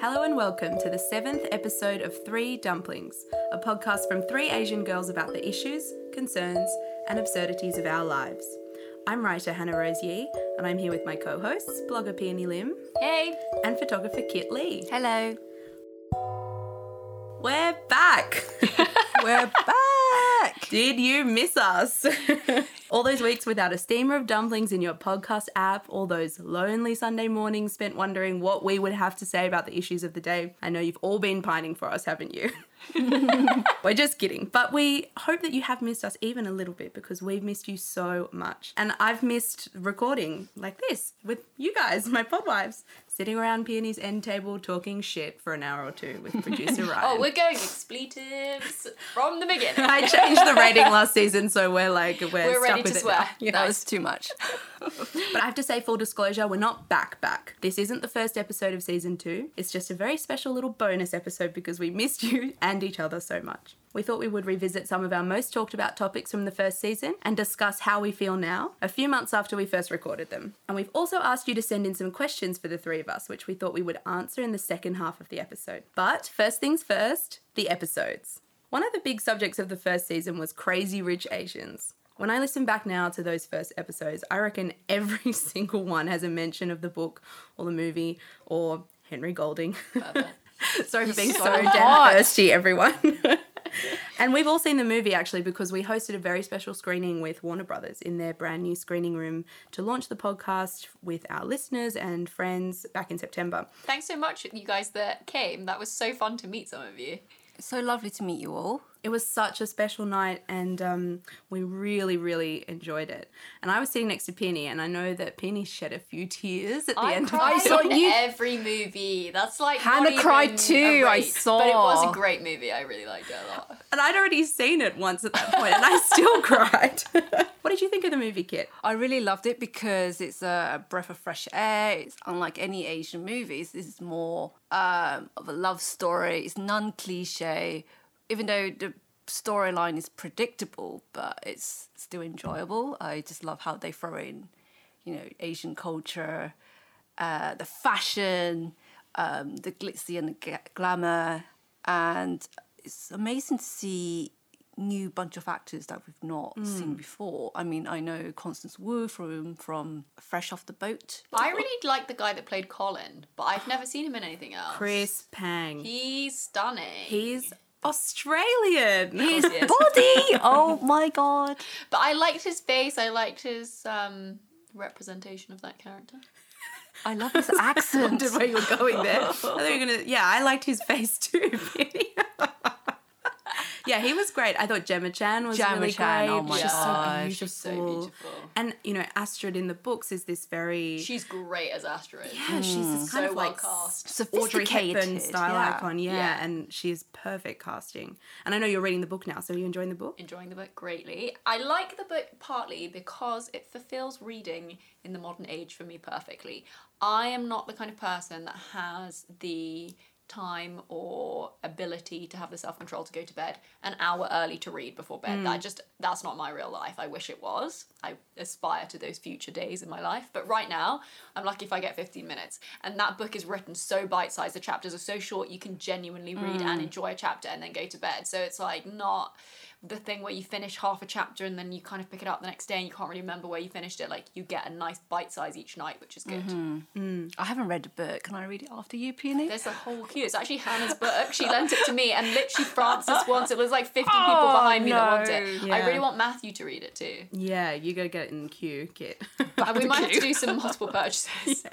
Hello and welcome to the seventh episode of Three Dumplings, a podcast from three Asian girls about the issues, concerns, and absurdities of our lives. I'm writer Hannah Rose Yee, and I'm here with my co hosts, blogger Peony Lim Hey. and photographer Kit Lee. Hello. We're back! We're back. Did you miss us? all those weeks without a steamer of dumplings in your podcast app, all those lonely Sunday mornings spent wondering what we would have to say about the issues of the day. I know you've all been pining for us, haven't you? We're just kidding. But we hope that you have missed us even a little bit because we've missed you so much. And I've missed recording like this with you guys, my podwives, sitting around Peony's end table talking shit for an hour or two with producer Ryan. Oh, we're going expletives from the beginning. I changed the rating last season, so we're like we're, We're stuck ready with to it swear. Yeah. That was too much. But I have to say, full disclosure, we're not back back. This isn't the first episode of season two. It's just a very special little bonus episode because we missed you and each other so much. We thought we would revisit some of our most talked about topics from the first season and discuss how we feel now, a few months after we first recorded them. And we've also asked you to send in some questions for the three of us, which we thought we would answer in the second half of the episode. But first things first, the episodes. One of the big subjects of the first season was crazy rich Asians. When I listen back now to those first episodes, I reckon every single one has a mention of the book or the movie or Henry Golding. Sorry for being so, so damn hot. thirsty, everyone. and we've all seen the movie actually because we hosted a very special screening with Warner Brothers in their brand new screening room to launch the podcast with our listeners and friends back in September. Thanks so much, you guys that came. That was so fun to meet some of you. So lovely to meet you all. It was such a special night and um, we really really enjoyed it and i was sitting next to penny and i know that penny shed a few tears at the I end cried of saw in you- every movie. That's like Hannah not cried even too, a I rate. But it was a great movie. I really liked it a lot. and i'd already seen it once at that point and i still cried what did you think of the movie kit I really loved it because it's a breath of fresh air. It's unlike any Asian movies. This is more um, of a love story. It's non cliche, even though the storyline is predictable, but it's still enjoyable. I just love how they throw in, you know, Asian culture, uh, the fashion, um, the glitzy and the ga- glamour, and it's amazing to see new bunch of actors that we've not seen before. I mean, I know Constance Wu from from Fresh Off the Boat. I really like the guy that played Colin, but I've never seen him in anything else. chris pang He's stunning. he's australian His body, oh my god! But I liked his face. I liked his um, representation of that character. I love his accent. wondered where you were going there. I thought you were gonna. Yeah, I liked his face too. Penny. yeah, he was great. I thought Gemma Chan was Gemma really Chan, great. oh my she's gosh. so beautiful. She's so beautiful. And you know, Astrid in the books is this very She's great as Astrid. yeah, she's this mm. kind So of well like cast. Audrey Hepburn Sophisticated, style yeah. icon. Yeah, Yeah. and she is perfect casting. And I know you're reading the book now, so are you enjoying the book? enjoying the book greatly. I like the book partly because it fulfills reading in the modern age for me perfectly. I am not the kind of person that has the time or ability to have the self-control to go to bed an hour early to read before bed. That hmm. just that's not my real life. I wish it was. I aspire to those future days in my life, but right now I'm lucky if I get 15 minutes. And that book is written so bite-sized. The chapters are so short you can genuinely read and hmm. enjoy a chapter and then go to bed. So it's like not the thing where you finish half a chapter and then you kind of pick it up the next day and you can't really remember where you finished it. Like you get a nice bite size each night, which is good. Mm-hmm. Mm. I haven't read the book. Can I read it after you, Peony? There's a whole queue. It's actually Hannah's book. She lent it to me and literally Frances wants it. There's like 50 people Oh, behind me that want it. no. I really want Matthew to read it too. Yeah, you gotta get it in the queue, Kit. And we might have to do some multiple purchases.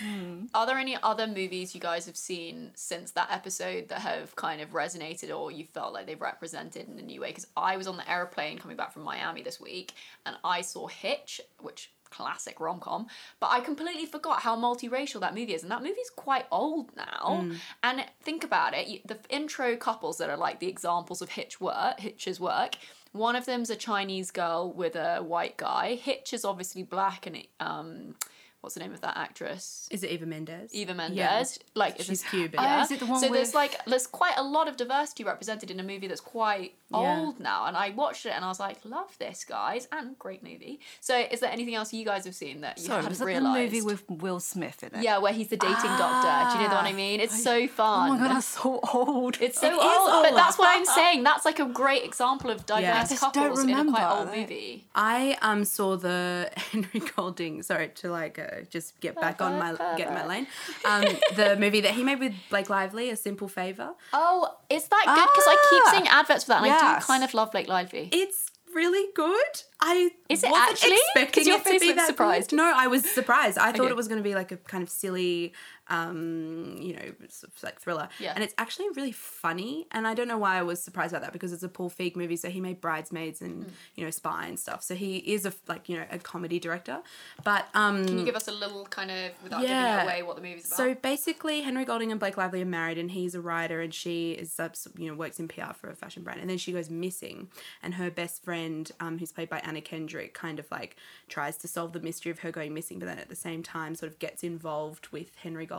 Hmm. Are there any other movies you guys have seen since that episode that have kind of resonated or you felt like they've represented in a new way? Because I was on the airplane coming back from Miami this week and I saw Hitch, which classic rom com, but I completely forgot how multiracial that movie is, and that movie's quite old now. And think about it: the intro couples that are like the examples of Hitch work, Hitch's work. One of them's a Chinese girl with a white guy. Hitch is obviously black and um, what's the name of that actress? Is it Eva Mendes? Eva Mendes. Yeah. Like, She's this- Cuban. Oh, is it the one so there's like there's quite a lot of diversity represented in a movie that's quite Yeah. old now, and I watched it and I was like, love this, guys, and great movie. So, is there anything else you guys have seen that you Sorry, haven't was that realized? the movie with Will Smith in it? yeah, where he's the dating doctor. Do you know the one I Ah, mean? It's so fun. Oh my god, that's so old. It's so It is old, but that's what I'm saying. That's like a great example of diverse I just don't couples in a quite remember old that. movie. I um saw the Henry Golding. Sorry to like uh, just get back on my get in my lane. Um, the movie that he made with Blake Lively, A Simple Favor. Oh, is that good? Because I keep Ah, seeing adverts for that, and I do kind of love Blake Lively. It's really good. I Is it wasn't actually? expecting your it to be that surprised. Good. No, I was surprised. I thought Okay. it was going to be like a kind of silly, um, you know, sort of like thriller. Yeah. And it's actually really funny. And I don't know why I was surprised about that because it's a Paul Feig movie. So he made Bridesmaids and Mm. you know Spy and stuff. So he is a like you know a comedy director. But um, Can you give us a little kind of, without Yeah. giving away, what the movie's about? So basically, Henry Golding and Blake Lively are married, and he's a writer, and she is you know works in PR for a fashion brand, and then she goes missing, and her best friend, um, who's played by Anna Kendrick, kind of like tries to solve the mystery of her going missing, but then at the same time sort of gets involved with Henry Golding,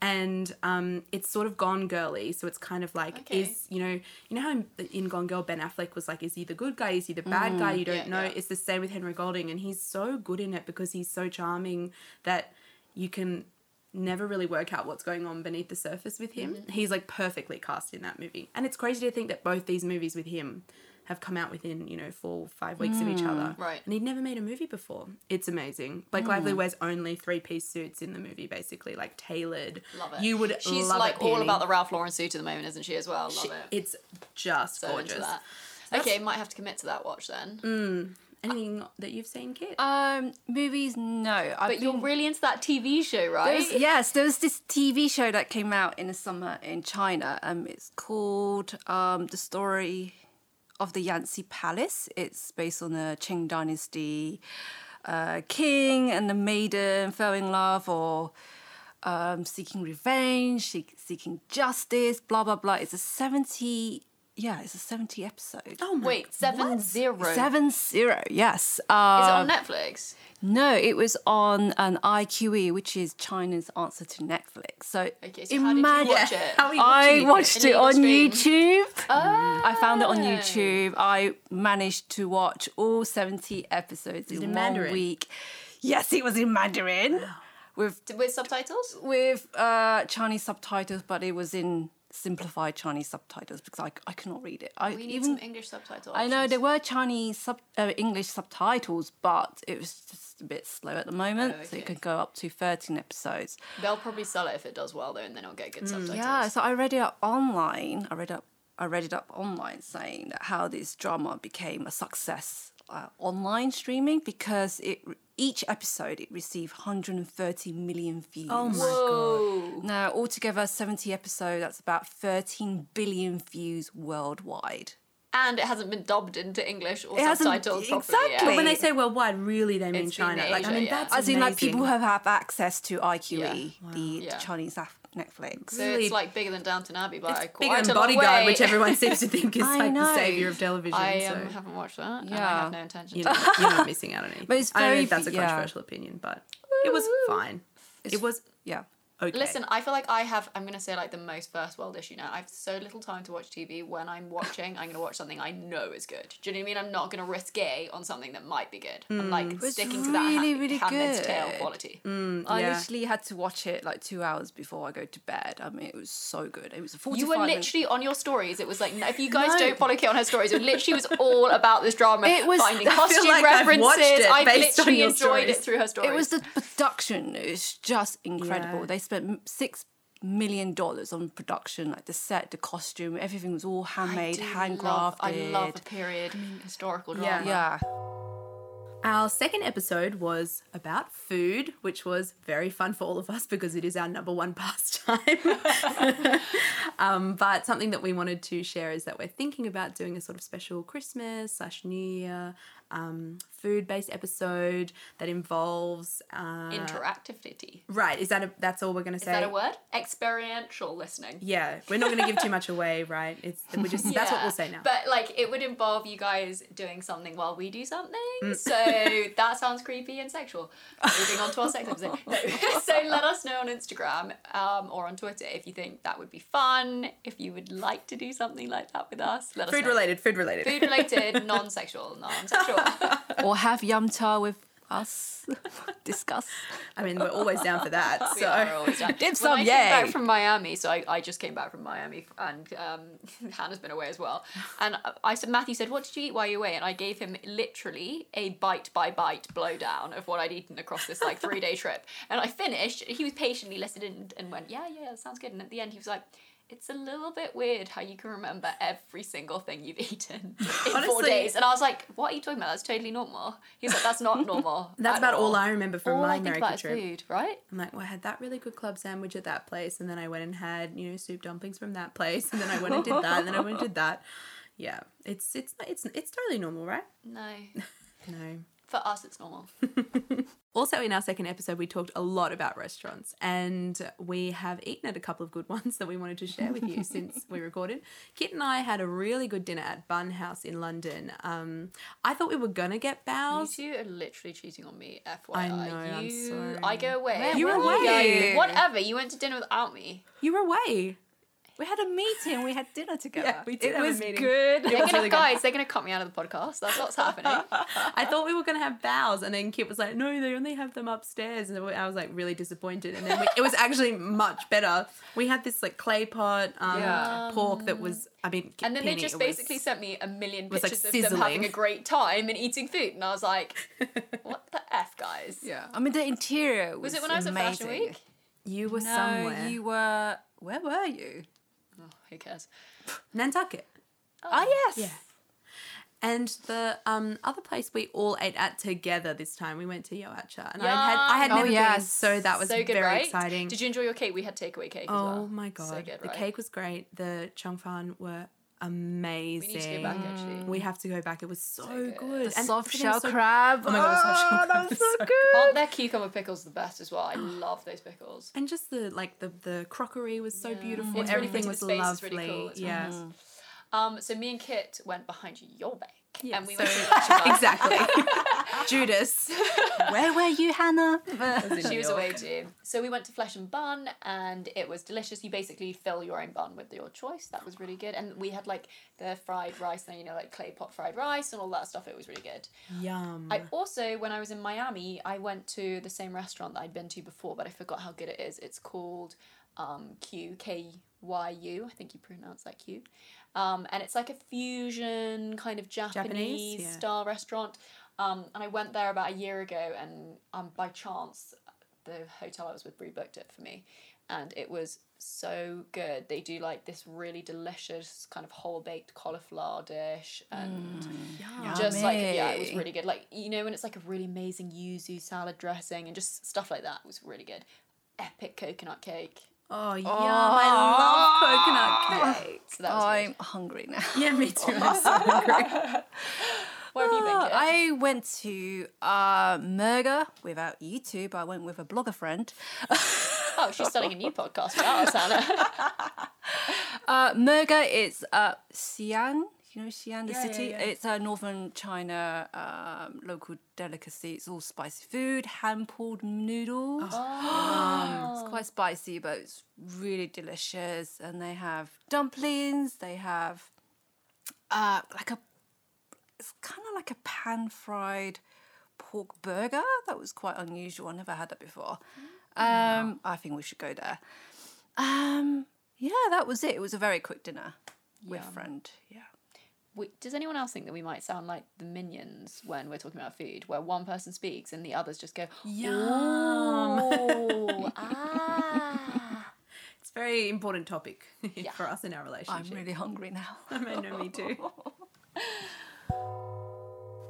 and um, it's sort of Gone Girly, so it's kind of like Okay. is you know you know how in, in Gone Girl Ben Affleck was like is he the good guy, is he the bad guy, you don't Yeah, know. yeah. It's the same with Henry Golding, and he's so good in it because he's so charming that you can never really work out what's going on beneath the surface with him. Mm-hmm. He's like perfectly cast in that movie. And it's crazy to think that both these movies with him have come out within, you know, four, five weeks of each other. Mm, Right. And he'd never made a movie before. It's amazing. Blake Lively wears only three piece suits in the movie, basically, like tailored. love it. You would She's love like it, all Peony. about the Ralph Lauren suit at the moment, isn't she, as well? Love She- it. It's just So gorgeous. into that. Okay, might have to commit to that watch then. Anything that you've seen, Kit? Um, movies, no. I've but you're really into that TV show, right? There's- yes, there was this TV show that came out in the summer in China. Um, it's called um, The Story of the Yanxi Palace. It's based on the Qing Dynasty uh, king and the maiden fell in love or um, seeking revenge, seek, seeking justice, blah, blah, blah. It's a 70, yeah, it's a 70 episode. oh my Wait, seven zero. Seven zero, yes. Is Uh, it on Netflix? no, it was on an iQiyi, which is China's answer to Netflix. So, Okay, so how did you watch it? How are you I watching it? watched it on stream. YouTube. Oh. I found it on YouTube. I managed to watch all 70 episodes in, in one Mandarin? week. Yes, it was in Mandarin with With subtitles? with uh, Chinese subtitles, but it was in simplified Chinese subtitles because I, I cannot read it. I We need even some English subtitles. I know there were Chinese sub, uh, English subtitles, but it was just a bit slow at the moment. Oh, So it okay. could go up to 13 episodes. They'll probably sell it if it does well, though, and then it'll get good subtitles. Yeah, so I read it online. I read up. I read it up online saying that how this drama became a success uh, online streaming because it each episode it received 130 million views. Oh my Whoa. Now altogether 70 episodes. That's about 13 billion views worldwide. And it hasn't been dubbed into English or It subtitled properly. exactly. yet. But when they say worldwide, really they mean It's been China. Like I mean yeah. that's As in, like people who have, have access to iQiyi, Yeah. the, Yeah. the Chinese af- Netflix. So really- it's like bigger than Downton Abbey but It's quite bigger than a Bodyguard, way. which everyone seems to think is I like the savior of television. I so. um, haven't watched that. And I have no intention you to. know, you're not missing out on anything. But it's I don't know if that's a big- yeah. controversial opinion, but it was fine. it was Yeah. Okay. Listen, I feel like I have. I'm gonna say like the most first world issue now. I have so little time to watch TV. When I'm watching, I'm gonna watch something I know is good. Do you know what I mean? I'm not gonna risk it on something that might be good. I'm like hmm. It's sticking to that really, ha- really Handmaid's Tale good. quality. Hmm, I Yeah. literally had to watch it like two hours before I go to bed. I mean, it was so good. It was a 45 You were minute- literally on your stories. It was like if you guys No. don't follow Kit on her stories, it literally was all about this drama. It was- finding I feel costume like I've references. watched it I've based on literally your enjoyed stories. it through her stories. It was the production. It was just incredible. Yeah. They spent six million dollars on production, like the set, the costume, everything was all handmade, do handcrafted. I love a period I mean, historical drama. Yeah. Our second episode was about food, which was very fun for all of us because it is our number one pastime. um, but something that we wanted to share is that we're thinking about doing a sort of special Christmas slash New Year um, food-based episode that involves uh, Interactivity. Right? Is that a, that's all we're gonna say? Is that a word? Experiential listening. Yeah, we're not gonna give too much away, right? It's we just that's what we'll say now. But like it would involve you guys doing something while we do something. Mm. So that sounds creepy and sexual. Moving on to our sex episode. No. so let us know on Instagram um, or on Twitter if you think that would be fun. If you would like to do something like that with us. Let us Food related. food related. Food related, non-sexual, non-sexual. Or have yum cha with us. Discuss. I mean, we're always down for that. We are So always down. Dim When sum, I came back from Miami, so I, I just came back from Miami, and um, Hannah's been away as well. And I said, Matthew said, "What did you eat while you were away?" And I gave him literally a bite by bite blowdown of what I'd eaten across this like three day trip. And I finished. He was patiently listening and went, "Yeah, yeah, that sounds good." And at the end, he was like. It's a little bit weird how you can remember every single thing you've eaten in four days. And I was like, "What are you talking about? That's totally normal." He's like, "That's not normal." that's about all I remember from all my I think America about is trip. food, right? I'm like, well, I had that really good club sandwich at that place, and then I went and had you know soup dumplings from that place, and then I went and did that, and then I went and did that. Yeah, it's it's it's it's totally normal, right? No. No. For us, it's normal. Also, in our second episode, we talked a lot about restaurants, and we have eaten at a couple of good ones that we wanted to share with you since we recorded. Kit and I had a really good dinner at Bun House in London. Um, I thought we were gonna get You bows. two are literally cheating on me, FYI. I know, I'm sorry. I go away. Where You were away. Whatever. You went to dinner without me. You were away. We had a meeting. We had dinner together. Yeah, we did It have a was meeting. good. They're was gonna, really good. guys, they're gonna cut me out of the podcast. That's what's happening. I thought we were gonna have bows, and then Kit was like, "No, they only have them upstairs," and I was like really disappointed. And then we, it was actually much better. We had this like clay pot um, Yeah. pork that was, I mean, and then they just it was- basically sent me a million was, like, pictures of them having a great time and eating food, and I was like, "What the f, guys?" Yeah. I mean, the interior was Was it when I was at Fashion amazing. Week? you were No, somewhere. you were. Where were you? Oh, who cares? Nantucket. Oh, yes. Yeah. And the um, other place we all ate at together this time, we went to Yauatcha, and I had I had Yum. never Oh, been, yes. so that was so good, very right? exciting. Did you enjoy your cake? We had takeaway cake as oh well. my god, So good, the right? cake was great. The chongfan were amazing. We need to go back actually. We have to go back. It was so, good. good. The And soft shell so- crab. Oh my God, the soft shell Oh, crab that was was so so good. Aren't their cucumber pickles the best as well? I love those pickles. And just the like the the crockery was so Yeah. beautiful. It's Everything pretty. was The lovely. really cool. It's yeah. nice. Um, so me and Kit went behind your back, Yeah, and we so- went to exactly. Judas. Where were you, Hannah? in she was away too. So we went to Flesh and Bun, and it was delicious. You basically fill your own bun with your choice. That was really good. And we had like the fried rice, and you know, like clay pot fried rice and all that stuff. It was really good. Yum. I also, when I was in Miami, I went to the same restaurant that I'd been to before, but I forgot how good it is. It's called um, Kyu K Y U. I think you pronounce that Kyu. Um, and it's like a fusion kind of Japanese, yeah. style restaurant. Um, and I went there about a year ago, and um, by chance, the hotel I was with rebooked it for me, and it was so good. They do like this really delicious kind of whole baked cauliflower dish, and just like yeah, it was really good. Like you know when it's like a really amazing yuzu salad dressing and just stuff like that was really good. Epic coconut cake. Oh, yum. I love coconut cake. So that was I'm good. hungry now. Yeah, me too. I'm so hungry. Where have you been? Kit? I went to uh, Murger without you two, but I went with a blogger friend. Oh, she's starting a new podcast without us, Hannah. Uh, Murger is uh, Xi'an. You know Xi'an, the Yeah, yeah, city? yeah. It's a northern China um, local delicacy. It's all spicy food, hand pulled noodles. Oh. It's quite spicy, but it's really delicious. And they have dumplings. They have uh, like a, it's kind of like a pan fried pork burger. That was quite unusual. I never had that before. Um, I think we should go there. Um, yeah, that was it. It was a very quick dinner with Yum. friend. Yeah. We, does anyone else think that we might sound like the minions when we're talking about food, where one person speaks and the others just go, Yum. "Oh, ah." It's a very important topic Yeah. for us in our relationship. I'm really hungry now. I know, me too.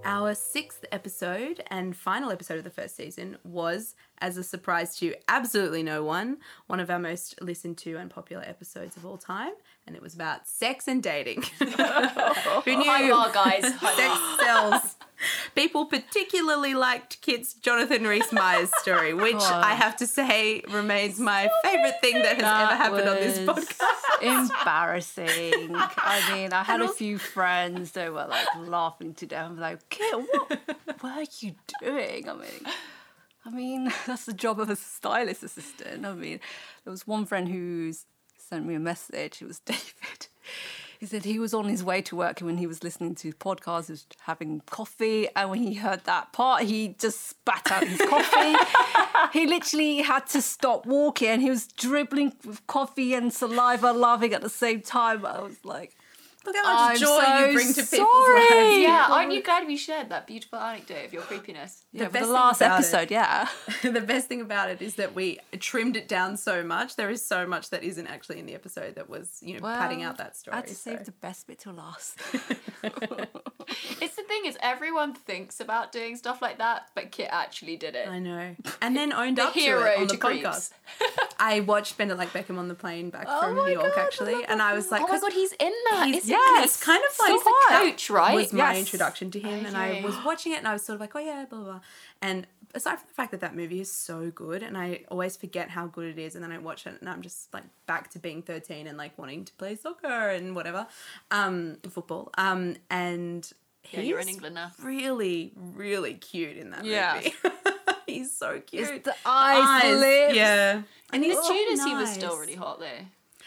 Our sixth episode and final episode of the first season was, as a surprise to absolutely no one, one of our most listened to and popular episodes of all time, and it was about sex and dating. Who knew? Bar, guys. Sex sells. People particularly liked Kit's Jonathan Rhys Meyers story, which oh. I have to say remains my favourite thing that has ever happened on this podcast. Embarrassing. I mean, I had a few friends that were like laughing to death. I'm like, Kit, what, are you doing? I mean, I mean, that's the job of a stylist assistant. I mean, there was one friend who sent me a message. It was David. He said he was on his way to work and when he was listening to his podcast, he was having coffee. And when he heard that part, he just spat out his coffee. he literally had to stop walking. He was dribbling with coffee and saliva, laughing at the same time. I was like, Look how much I'm joy so you bring to people's sorry. lives. Yeah, aren't you glad we shared that beautiful anecdote of your creepiness? yeah, best the last about it- episode, yeah. the best thing about it is that we trimmed it down so much. There is so much that isn't actually in the episode that was, you know, padding out that story. I had to so- save the best bit till last. It's the thing is everyone thinks about doing stuff like that, but Kit actually did it. I know. And then owned The up to it on to the creeps. podcast. I watched Bend It Like Beckham on the plane back Oh from New York, God, actually, love and I was like, oh my 'cause god, he's in that. he's- isn't yes, it's kind of like He's the coach, right? was my Yes. introduction to him, and I was watching it, and I was sort of like, oh yeah, blah blah. blah. And aside from the fact that that movie is so good, and I always forget how good it is, and then I watch it, and I'm just like back to being 13 and like wanting to play soccer and whatever, um, football, um, and. Yeah, you're in he's England now. Really, really cute in that Yeah. movie. he's so cute. It's the eyes, the lips. yeah. And he's the so Tudors, he was still really hot though.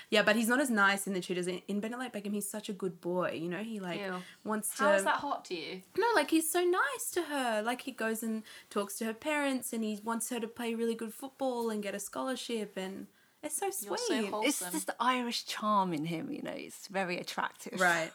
Yeah, but he's not as nice in the Tudors. In, in Like Beckham, he's such a good boy. You know, he like Ew. wants to. How is that hot to you? No, like he's so nice to her. Like he goes and talks to her parents, and he wants her to play really good football and get a scholarship, and it's so sweet. so. It's just the Irish charm in him, you know, it's very attractive. Right.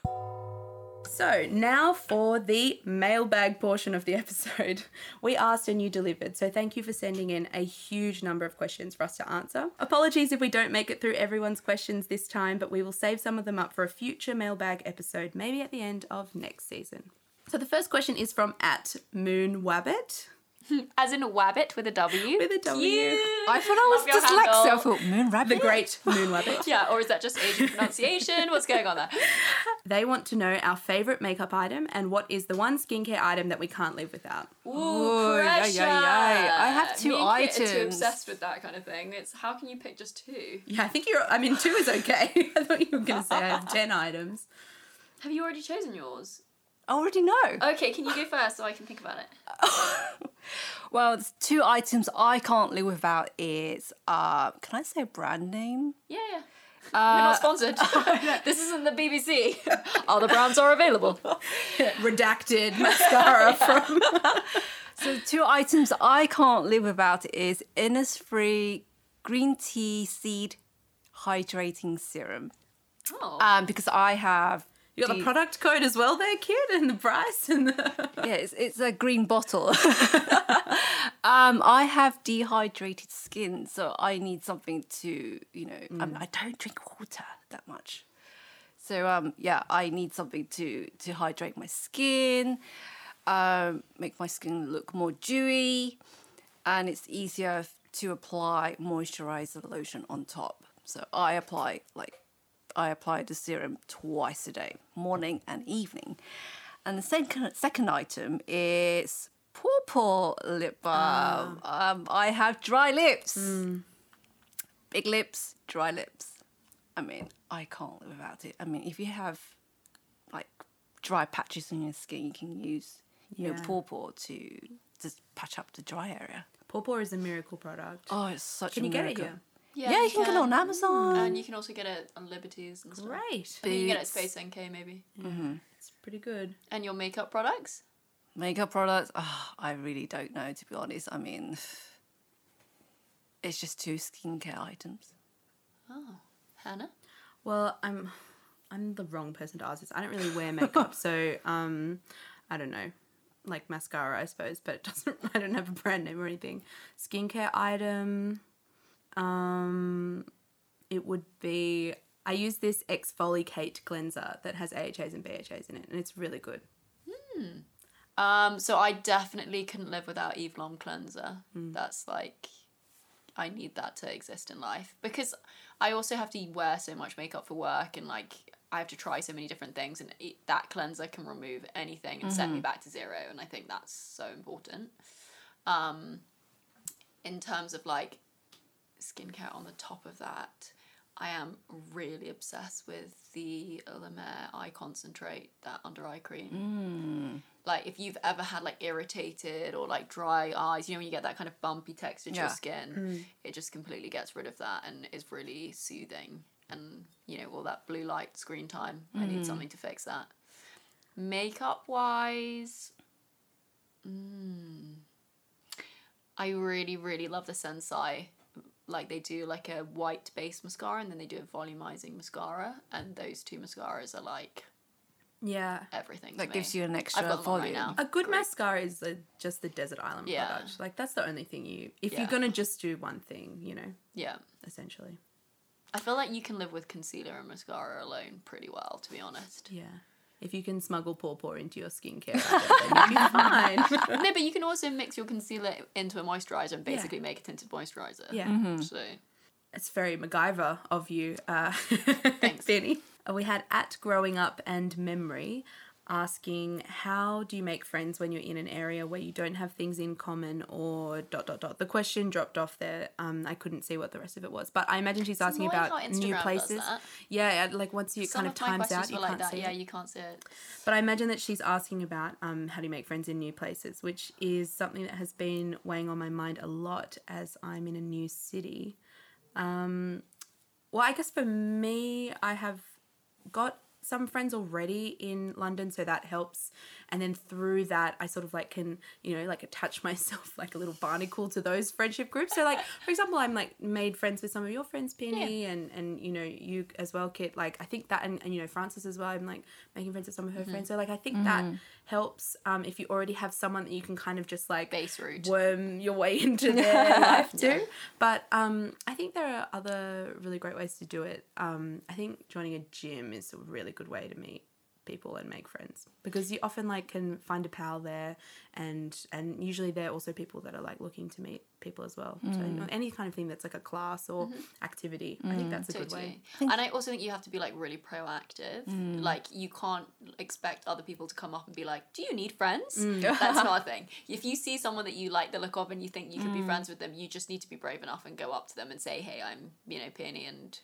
So now for the mailbag portion of the episode. We asked and you delivered, so thank you for sending in a huge number of questions for us to answer. Apologies if we don't make it through everyone's questions this time, but we will save some of them up for a future mailbag episode, maybe at the end of next season. So the first question is from at Moon Wabbit As in a wabbit with a W. with a W. I thought I Love your was dyslexic. I handle. thought Moon Rabbit. The great Moon Rabbit. Yeah, or is that just Asian pronunciation? What's going on there? They want to know our favorite makeup item and what is the one skincare item that we can't live without. Ooh, Ooh, pressure. yay, yay. I have two Me and Kit are too items. obsessed with that kind of thing. It's how can you pick just two? Yeah, I think you're. I mean, two is okay. I thought you were going to say I have 10 items. Have you already chosen yours? I already know. Okay, can you go first so I can think about it? Well, there's two items I can't live without is, uh, can I say a brand name? Yeah, yeah. We're not sponsored. this isn't the BBC. Other brands are available. Redacted mascara from. So two items I can't live without is Innisfree green tea seed hydrating serum. Oh. Um, because I have You got the product code as well there, kid, and the price and the. yeah, it's, it's a green bottle. um, I have dehydrated skin, so I need something to, you know, um, I don't drink water that much. So um, yeah, I need something to to hydrate my skin, um, make my skin look more dewy, and it's easier to apply moisturizer lotion on top. So I apply like I apply the serum twice a day, morning and evening. And the second second item is Pawpaw lip balm. Um, I have dry lips, big lips, dry lips. I mean, I can't live without it. I mean, if you have like dry patches on your skin, you can use you know Yeah. Pawpaw to just patch up the dry area. Pawpaw is a miracle product. Oh, it's such Can a you get it miracle. here? Yeah, you can get it on Amazon. And you can also get it on Liberties and stuff. Great. I think you can get it at Space NK maybe. It's pretty good. And your makeup products? Makeup products, oh, I really don't know to be honest. I mean, it's just two skincare items. Oh. Hannah? Well, I'm. I'm the wrong person to ask this. I don't really wear makeup, so um, I don't know, like mascara, I suppose, but it doesn't. I don't have a brand name or anything. Skincare item, um, it would be. I use this exfoliate cleanser that has AHAs and BHAs in it, and it's really good. Um, so I definitely couldn't live without Eve Lom cleanser. That's like I need that to exist in life because I also have to wear so much makeup for work and like I have to try so many different things, and it, that cleanser can remove anything and set me back to zero. And I think that's so important. Um, in terms of like skincare on the top of that, I am really obsessed with the La Mer eye concentrate, that under eye cream. Mm. Like if you've ever had like irritated or like dry eyes, you know when you get that kind of bumpy texture to Yeah. your skin, mm. it just completely gets rid of that and is really soothing. And you know all that blue light screen time, I need mm. something to fix that. Makeup wise, mm, I really really love the Sensai. Like they do like a white base mascara and then they do a volumizing mascara, and those two mascaras are like Yeah. everything. to That me. gives you an I've extra got them right volume. now. A good Great. mascara is the, just the Desert Island Yeah. product. Like that's the only thing you if Yeah. you're gonna just do one thing, you know, Yeah. essentially. I feel like you can live with concealer and mascara alone pretty well, to be honest. Yeah. If you can smuggle pawpaw into your skincare, then you'll be fine. no, but you can also mix your concealer into a moisturizer and basically make a tinted moisturizer. yeah. So It's very MacGyver of you, uh, Thanks. Benny. Uh, We had at growing up and memory asking how do you make friends when you're in an area where you don't have things in common or dot dot dot. The question dropped off there. Um, I couldn't see what the rest of it was, but I imagine she's asking about new places. Yeah, yeah, like once you some kind of of times out, you like can't that. see Yeah, it. you can't see it. But I imagine that she's asking about um, how do you make friends in new places, which is something that has been weighing on my mind a lot as I'm in a new city. Um, well, I guess for me, I have got some friends already in London, so that helps. And then through that, I sort of like can, you know, like attach myself like a little barnacle to those friendship groups. So, like, for example, I'm like made friends with some of your friends, Penny, and, and, you know, you as well, Kit. Like, I think that, and, and you know, Frances as well, I'm like making friends with some of her friends. So, like, I think that helps um, if you already have someone that you can kind of just like Base route. worm your way into their life too. But um, I think there are other really great ways to do it. Um, I think joining a gym is a really good way to meet people and make friends. Because you often like can find a pal there and and usually they're also people that are like looking to meet people as well. So mm. you know, any kind of thing that's like a class or mm-hmm. activity. I think that's a good way. And I also think you have to be like really proactive. Mm. Like you can't expect other people to come up and be like, "Do you need friends?" Mm. That's not a thing. If you see someone that you like the look of and you think you could be friends with them, you just need to be brave enough and go up to them and say, "Hey, I'm you know Peony and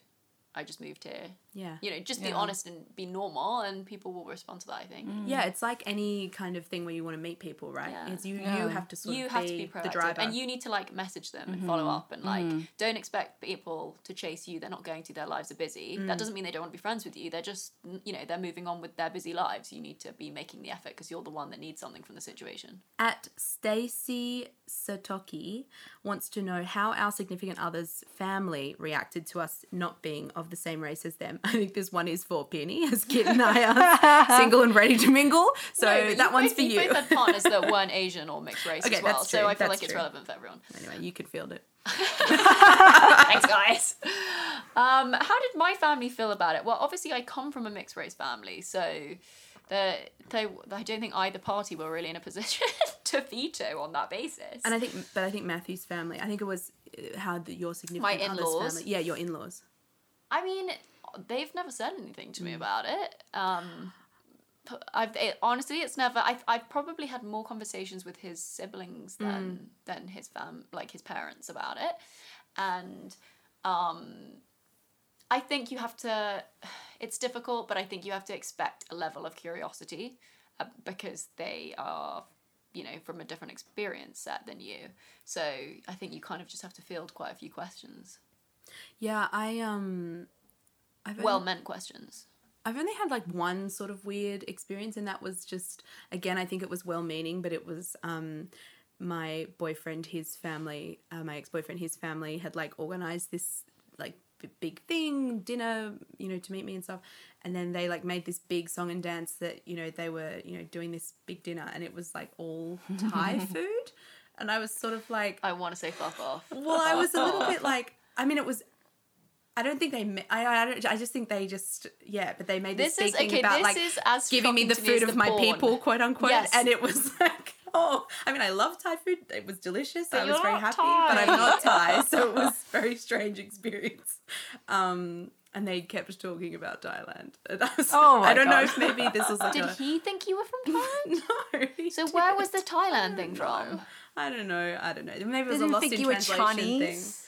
I just moved here." Yeah You know, just be Yeah. honest and be normal, and people will respond to that. I think. Mm. yeah it's like any kind of thing where you want to meet people right Yeah. it's you Yeah. you have to sort you of have be, to be the proactive driver and you need to like message them and follow mm-hmm. up and like mm. don't expect people to chase you they're not going to their lives are busy that mm. doesn't mean they don't want to be friends with you they're just you know they're moving on with their busy lives you need to be making the effort because you're the one that needs something from the situation At Stacy Satoki wants to know how our significant other's family reacted to us not being of the same race as them. I think this one is for Penny, as Kit and I are single and ready to mingle. So No, that one's both, for you. both had partners that weren't asian or mixed race Okay, as well so i feel that's like it's relevant for everyone anyway, you could field it. Thanks, guys. Um, how did my family feel about it? Well, obviously, I come from a mixed race family, so the, they, I don't think either party were really in a position to veto on that basis. And I think, but I think Matthew's family. I think it was uh, how the, your significant other's in-laws? family. Yeah, your in-laws. I mean, they've never said anything to me Mm. about it. Um, I've it, honestly, it's never. I've, I've probably had more conversations with his siblings Mm. than than his fam, like his parents about it, and um, I think you have to. It's difficult, but I think you have to expect a level of curiosity uh, because they are, you know, from a different experience set than you. So I think you kind of just have to field quite a few questions, Yeah, I um, I've well meant questions. I've only had like one sort of weird experience, and that was just again, I think it was well meaning, but it was um my boyfriend, his family, uh, my ex boyfriend, his family had like organized this like b- big thing, dinner, you know, to meet me and stuff. And then they like made this big song and dance that, you know, they were, you know, doing this big dinner and it was like all Thai food. And I was sort of like, I want to say fuck off. well, I was a little bit like, I mean, it was. I don't think they. I I, don't, I just think they just yeah. But they made this, This is- big thing okay, about like is giving me the to me as food the of my porn. people, quote unquote. Yes. And it was like, oh, I mean, I love Thai food. It was delicious. But I was very happy, but I'm not Thai, so it was a very strange experience. Um, and they kept talking about Thailand. And I, was, Oh I don't know if maybe this was like Did a he think you were from Thailand? no. So where was the. Thailand thing from? I don't know. I don't know. Maybe it was a didn't lost think in you were translation Chinese. thing.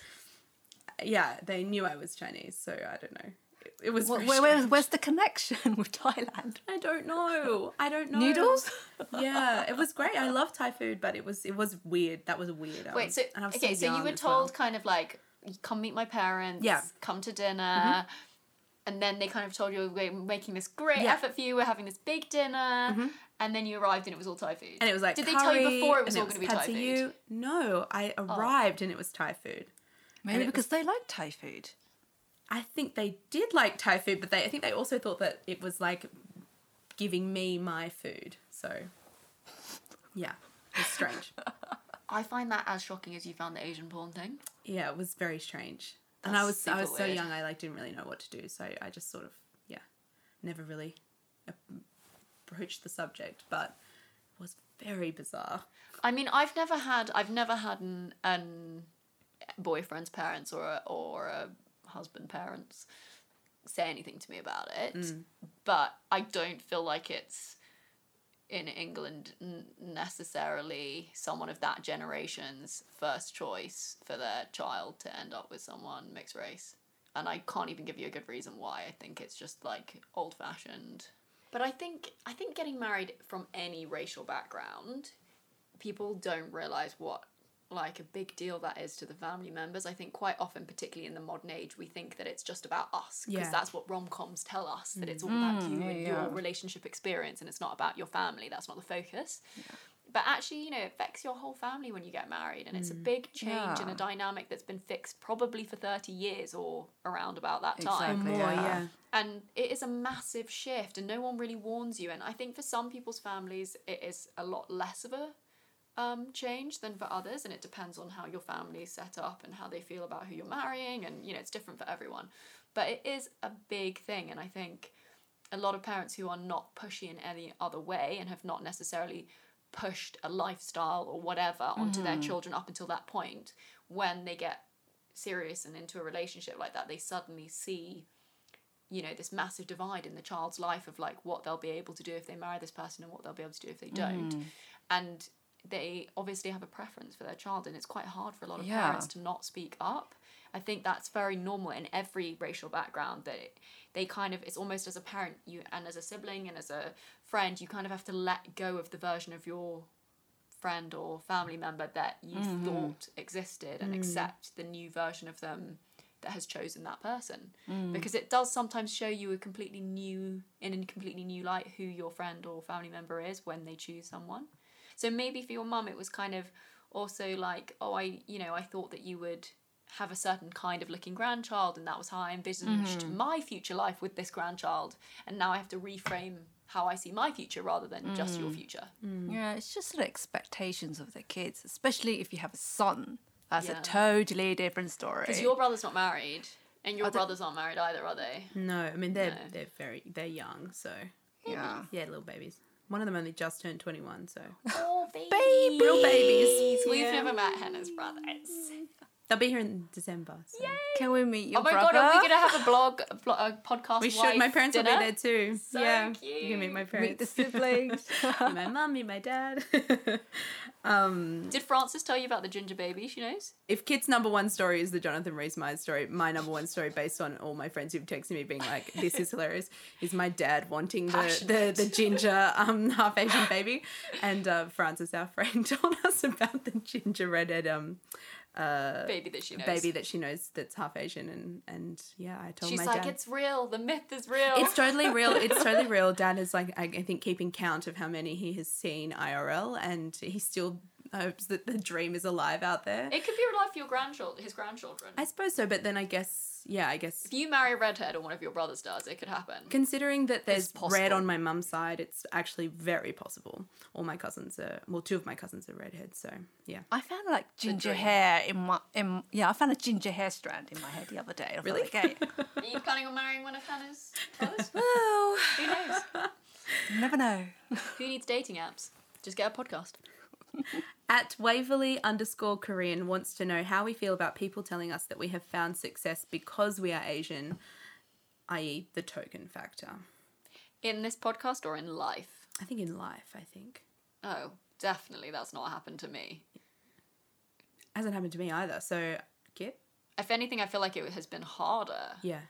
Yeah, they knew I was Chinese, so I don't know. It, it was. Where, where, where's, the connection with Thailand? I don't know. I don't know. Noodles? yeah, it was great. I love Thai food, but it was it was weird. That was weird. Wait, so and I was okay, so, you were as well. told kind of like, come meet my parents. Yeah. Mm-hmm. Come to dinner. And then they kind of told you we're making this great Yeah. effort for you. We're having this big dinner. And then you arrived and it was all Thai food. and it was like Did they tell you before it was and all going to be Thai food? Oh. No, I arrived and it was Thai food. Maybe because they like Thai food. I think they did like Thai food, but they I think they also thought that it was like giving me my food. So yeah, it's strange. I find that as shocking as you found the Asian porn thing. yeah, it was very strange. And I was I was so weird. young, I like didn't really know what to do. So I just sort of yeah, never really approached the subject, but it was very bizarre. I mean, I've never had I've never had an, an boyfriend's parents or a, or a husband parents say anything to me about it, mm. but I don't feel like it's in England necessarily someone of that generation's first choice for their child to end up with someone mixed race. And I can't even give you a good reason why. I think it's just like old fashioned. But I think I think getting married from any racial background people don't realize what like a big deal that is to the family members. I think quite often, particularly in the modern age, we think that it's just about us because Yeah. that's what rom coms tell us that it's all mm. about mm, you and yeah. your relationship experience and it's not about your family. That's not the focus. But actually, you know, it affects your whole family when you get married, and it's a mm. big change in a dynamic that's been fixed probably for 30 years or around about that time Exactly. More, Yeah. yeah. and it is a massive shift and no one really warns you and i think for some people's families it is a lot less of a um, change than for others and it depends on how your family is set up and how they feel about who you're marrying and you know it's different for everyone. But it is a big thing and i think a lot of parents who are not pushy in any other way and have not necessarily pushed a lifestyle or whatever onto their children up until that point when they get serious and into a relationship like that they suddenly see you know this massive divide in the child's life of like what they'll be able to do if they marry this person and what they'll be able to do if they don't. And they obviously have a preference for their child and it's quite hard for a lot of Yeah. parents to not speak up. I think that's very normal in every racial background that it, they kind of it's almost as a parent you and as a sibling and as a friend you kind of have to let go of the version of your friend or family member that you mm-hmm. thought existed and mm. accept the new version of them that has chosen that person. Mm. Because it does sometimes show you a completely new in a completely new light who your friend or family member is when they choose someone so maybe for your mum it was kind of also like oh i you know i thought that you would have a certain kind of looking grandchild and that was how i envisaged mm-hmm. my future life with this grandchild and now i have to reframe how i see my future rather than just your mm. future mm. Yeah, it's just the expectations of the kids, especially if you have a son. That's Yeah. a totally different story. because your brother's not married and your brothers aren't married either are they No, I mean they're No. they're very they're young, so yeah. yeah, little babies. One of them only just turned twenty one, so Oh, babies. Real babies. We've Yeah. never met Hannah's brothers. Mm. They'll be here in December. So. Can we meet your Oh my brother? god, are we gonna have a blog, a, blo- a podcast? We should. My parents will be there too. So yeah, you can meet my parents, meet the siblings? meet my mum, meet my dad. um, Did Frances tell you about the ginger baby? She knows. if Kit's number one story is the Jonathan Rhys Meyers story, my number one story, based on all my friends who've texted me being like, "This is hilarious," is my dad wanting the the, the ginger um half Asian baby, and uh, Frances, our friend, told us about the ginger redhead um Uh, baby that she knows. baby that she knows that's half Asian, and and yeah, I told her. She's my like, dad. it's real. The myth is real. It's totally real. It's totally real. Dad is like, I, I think, keeping count of how many he has seen IRL, and he still hopes that the dream is alive out there. It could be real life for your grandchildren, his grandchildren. I suppose so, but then I guess, yeah, I guess if you marry a redhead or one of your brothers does, it could happen. considering that there's red on my mum's side, it's actually very possible. All my cousins are, well, two of my cousins are redheads, so yeah. I found like ginger hair in my in yeah. I found a ginger hair strand in my head the other day. I was Really? Like, okay. Are you planning on marrying one of Hannah's brothers? well, Who knows? you never know. Who needs dating apps? Just get a podcast. At Waverly underscore Korean wants to know how we feel about people telling us that we have found success because we are Asian. i.e., the token factor. In this podcast or in life? I think in life, I think. Oh, definitely that's not happened to me. Hasn't happened to me either. So, Kit? If anything, I feel like it has been harder. Yeah.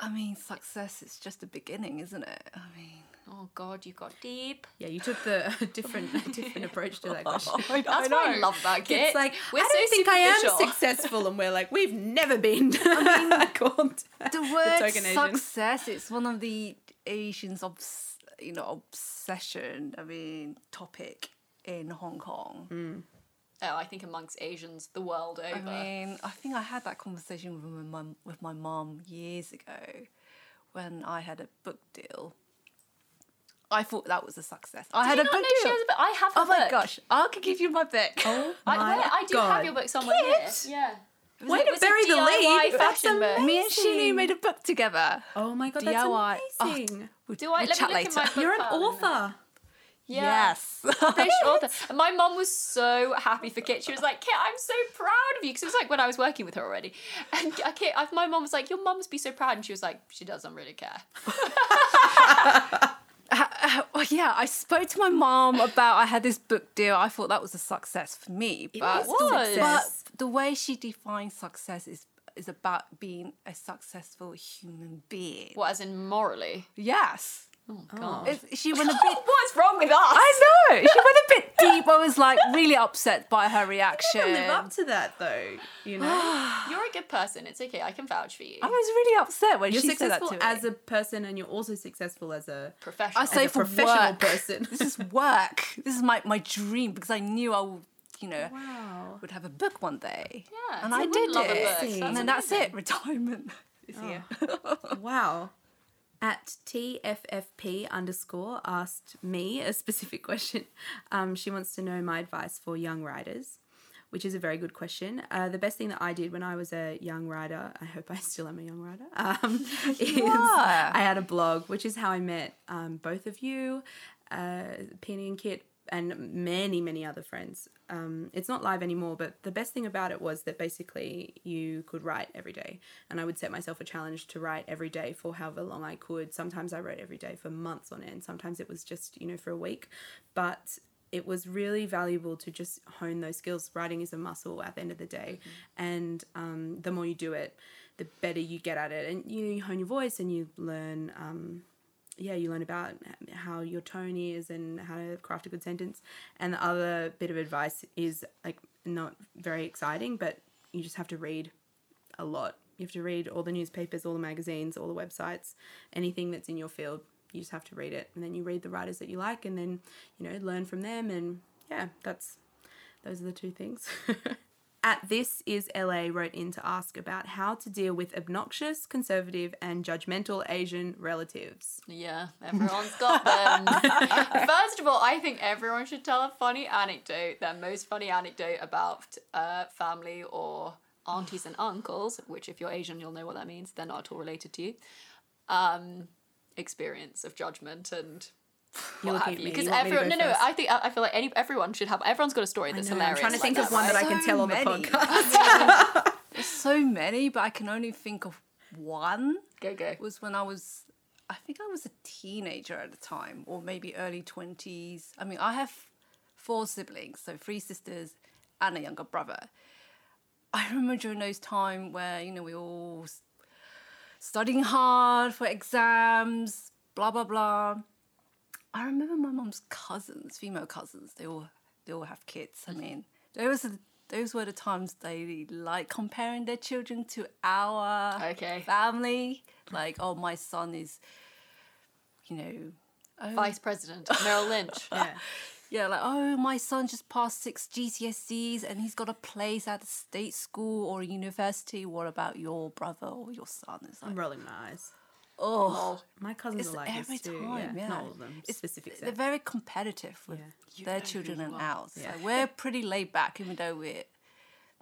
I mean, success is just a beginning, isn't it? I mean, Oh God, you got deep. Yeah, you took the different different approach to that oh, question. That's why I love that kid. It's like We're I don't think I am successful, and we're like we've never been I called the word token success is one of the Asians' obs- you know obsession. I mean, topic in Hong Kong. Hmm. Oh, I think amongst Asians the world over. I mean, I think I had that conversation with my mum, with my mum years ago when I had a book deal. I thought that was a success. I had Do a you book not know she has a book? I have oh my book. gosh! I could give you my book. Oh I, my wait, I do God. have your book somewhere here. Yeah. Was Way to it bury the lead. That's fashion book. Me and Shini made a book together. Oh my god, DIY. that's Oh, amazing! We'll, Do I- we'll let me chat look in later. my book You're an pile in a minute. author. Yeah. Yes. Published author. And my mom was so happy for Kit. She was like, Kit, I'm so proud of you. Because it was like when I was working with her already. And Kit, my mom was like, Your mom must be so proud. And she was like, She doesn't really care. well, yeah, I spoke to my mom about I had this book deal. I thought that was a success for me, but is a was. success. but the way she defines success is is about being a successful human being. What, as in morally? Yes, Oh, oh. God. It- she went a bit. What's wrong with us? I know she went a bit deep. I was like really upset by her reaction. You live up to that though, you know. You're a good person. It's okay. I can vouch for you. I was really upset when You're she said that successful to me. as a person, and you're also successful as a Professional. I say a for professional work. person. This is work. This is my, my dream because I knew I would, you know, wow. would have a book one day. Yeah, and who I wouldn't did love a it. book? That's and then that's amazing. it. Retirement is here. Oh. Wow. At TFFP underscore asked me a specific question. Um, she wants to know my advice for young writers, which is a very good question. Uh, the best thing that I did when I was a young writer, I hope I still am a young writer, um, is are. I had a blog, which is how I met um, both of you, uh, Penny and Kit, and many, many other friends. Um, it's not live anymore, but the best thing about it was that basically you could write every day. And I would set myself a challenge to write every day for however long I could. Sometimes I wrote every day for months on end, sometimes it was just, you know, for a week. But it was really valuable to just hone those skills. Writing is a muscle at the end of the day. And um, the more you do it, the better you get at it. And you, know, you hone your voice and you learn. Um, yeah, you learn about how your tone is and how to craft a good sentence. And the other bit of advice is like not very exciting, but you just have to read a lot. You have to read all the newspapers, all the magazines, all the websites, anything that's in your field. You just have to read it, and then you read the writers that you like, and then you know learn from them. And yeah, that's those are the two things. At this is LA wrote in to ask about how to deal with obnoxious, conservative, and judgmental Asian relatives. Yeah, everyone's got them. First of all, I think everyone should tell a funny anecdote, their most funny anecdote about uh, family or aunties and uncles, which if you're Asian, you'll know what that means. They're not at all related to you. Um, experience of judgment and You're looking have at you. me. Because You want me to everyone, no, go no. I think I I feel like any everyone should have. Everyone's got a story that's know, I'm hilarious. trying to like think of that, one that I can So tell on the podcast. There's so many, but I can only think of one. Go go. was when I was, I think I was a teenager at the time, or maybe early 20s. I mean, I have four siblings, so three sisters and a younger brother. I remember during those time where, you know, we all studying hard for exams, blah, blah, blah. I remember my mom's cousins, female cousins, they all, they all have kids. I mean, those are those were the times they like comparing their children to our Okay. family. Like, oh, my son is, you know, oh, Vice President Merrill Lynch. yeah. yeah, like, oh, my son just passed six GCSEs and he's got a place at a state school or a university. What about your brother or your son? It's like, I'm rolling my eyes. Oh, My cousins are like every this too. time. Yeah, Not all of them. It's- specific They're set. very competitive with Yeah. their know who children you and are. ours. Yeah. we're pretty laid back, even though we're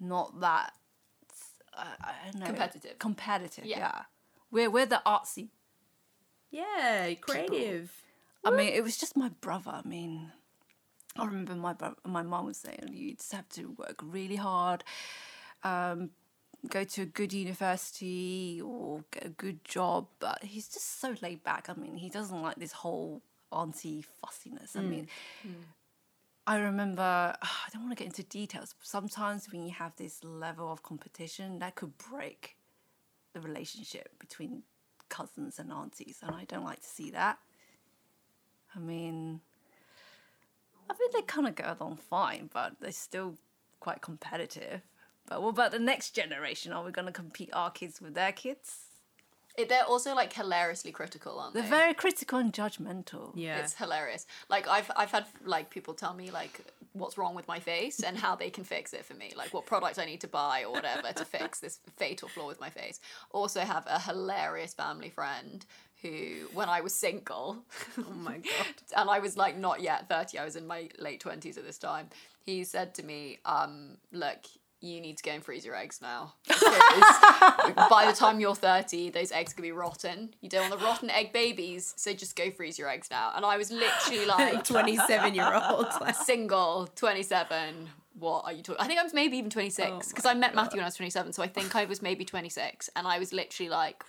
not that. I don't know. Competitive. Competitive. Yeah. Yeah. We're we're the artsy Yeah, creative. I mean, it was just my brother. I mean, I remember my bro- my mom was saying you just have to work really hard. Um, go to a good university or get a good job, but he's just so laid back. I mean, he doesn't like this whole auntie fussiness. I hmm. mean, hmm. I remember, I don't want to get into details, sometimes when you have this level of competition, that could break the relationship between cousins and aunties, and I don't like to see that. I mean, I think they kind of go along fine, but they're still quite competitive. But what about the next generation? Are we going to compete our kids with their kids? It- They're also like hilariously critical, aren't They're they? very critical and judgmental. Yeah. It's hilarious. Like I've I've had like people tell me like what's wrong with my face and how they can fix it for me, like what product I need to buy or whatever to fix this fatal flaw with my face. Also have a hilarious family friend who when I was single Oh my god. and I was like not yet 30, I was in my late 20s at this time. He said to me, um, look, you need to go and freeze your eggs now. By the time you're 30, those eggs could be rotten. You don't want the rotten egg babies, so just go freeze your eggs now. And I was literally like 27 year old. Single, 27. What are you talking? I think I was maybe even 26 Oh because my I met Matthew when I was 27, so I think I was maybe 26, and I was literally like,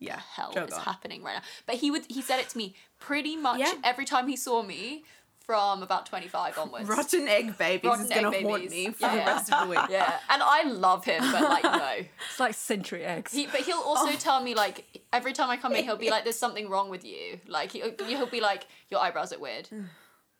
yeah. hell is on. happening right now? But he would he said it to me pretty much Yeah. every time he saw me from about 25 onwards. Rotten egg babies Rotten is going to haunt me for Yeah. the rest of the week. Yeah, and I love him, but like no. It's like century eggs. He, but he'll also oh. tell me like every time I come in, he'll be like, "There's something wrong with you." Like he, he'll be like, "Your eyebrows are weird."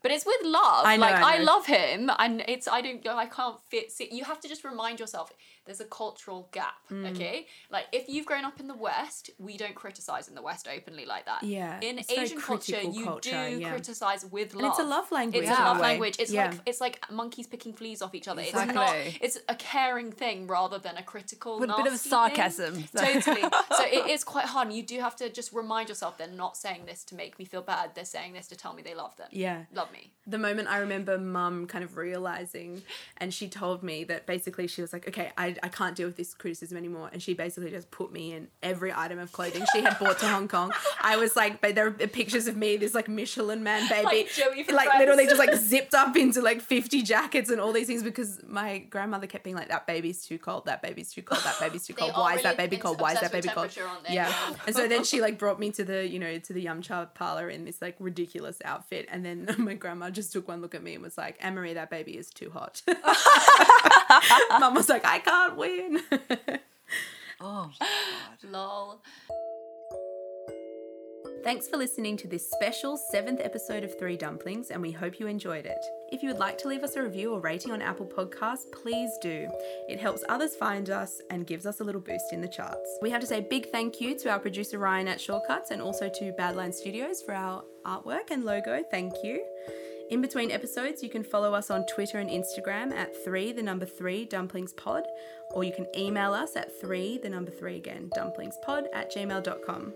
But it's with love. I know, like I I, love him, and it's I don't go. I can't fit. See, you have to just remind yourself there's a cultural gap. Mm. Okay, like if you've grown up in the West, we don't criticize in the West openly like that. Yeah, In Asian culture, you culture, do yeah. criticize with love. And it's a love language It's a love way. language. It's Yeah. like it's like monkeys picking fleas off each other. It's not. It's a caring thing rather than a critical. With a bit of sarcasm. Totally. so it is quite hard. And you do have to just remind yourself they're not saying this to make me feel bad. They're saying this to tell me they love them. Yeah. Love me. the moment I remember mum kind of realizing, and she told me that basically she was like, okay, I, I can't deal with this criticism anymore. And she basically just put me in every item of clothing she had bought to Hong Kong. I was like, but there are pictures of me, this like Michelin man baby. Like like literally just like zipped up into like 50 jackets and all these things because my grandmother kept being like, that baby's too cold, that baby's too cold, that baby's too cold. Why is that baby cold? Why is that baby cold? temperature, aren't they? Yeah. And so then she like brought me to the, you know, to the Yum Cha parlor in this like ridiculous outfit. And then my grandma just took one look at me and was like, Anne Marie, that baby is too hot. Mum was like, I can't win. oh, Lol. Thanks for listening to this special seventh episode of Three Dumplings, and we hope you enjoyed it. If you would like to leave us a review or rating on Apple Podcasts, please do. It helps others find us and gives us a little boost in the charts. We have to say big thank you to our producer Ryan at Shortcuts and also to Badland Studios for our artwork and logo. Thank you. In between episodes, you can follow us on Twitter and Instagram at 3 the number 3 dumplings pod, or you can email us at 3 the number 3 again dumplings pod at gmail.com.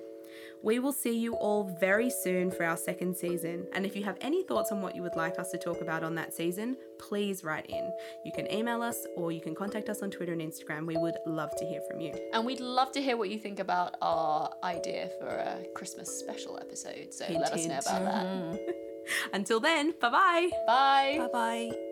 We will see you all very soon for our second season. And if you have any thoughts on what you would like us to talk about on that season, please write in. You can email us or you can contact us on Twitter and Instagram. We would love to hear from you. And we'd love to hear what you think about our idea for a Christmas special episode. So Hint, let us know about that. Mm-hmm. Until then, bye bye. Bye. bye bye.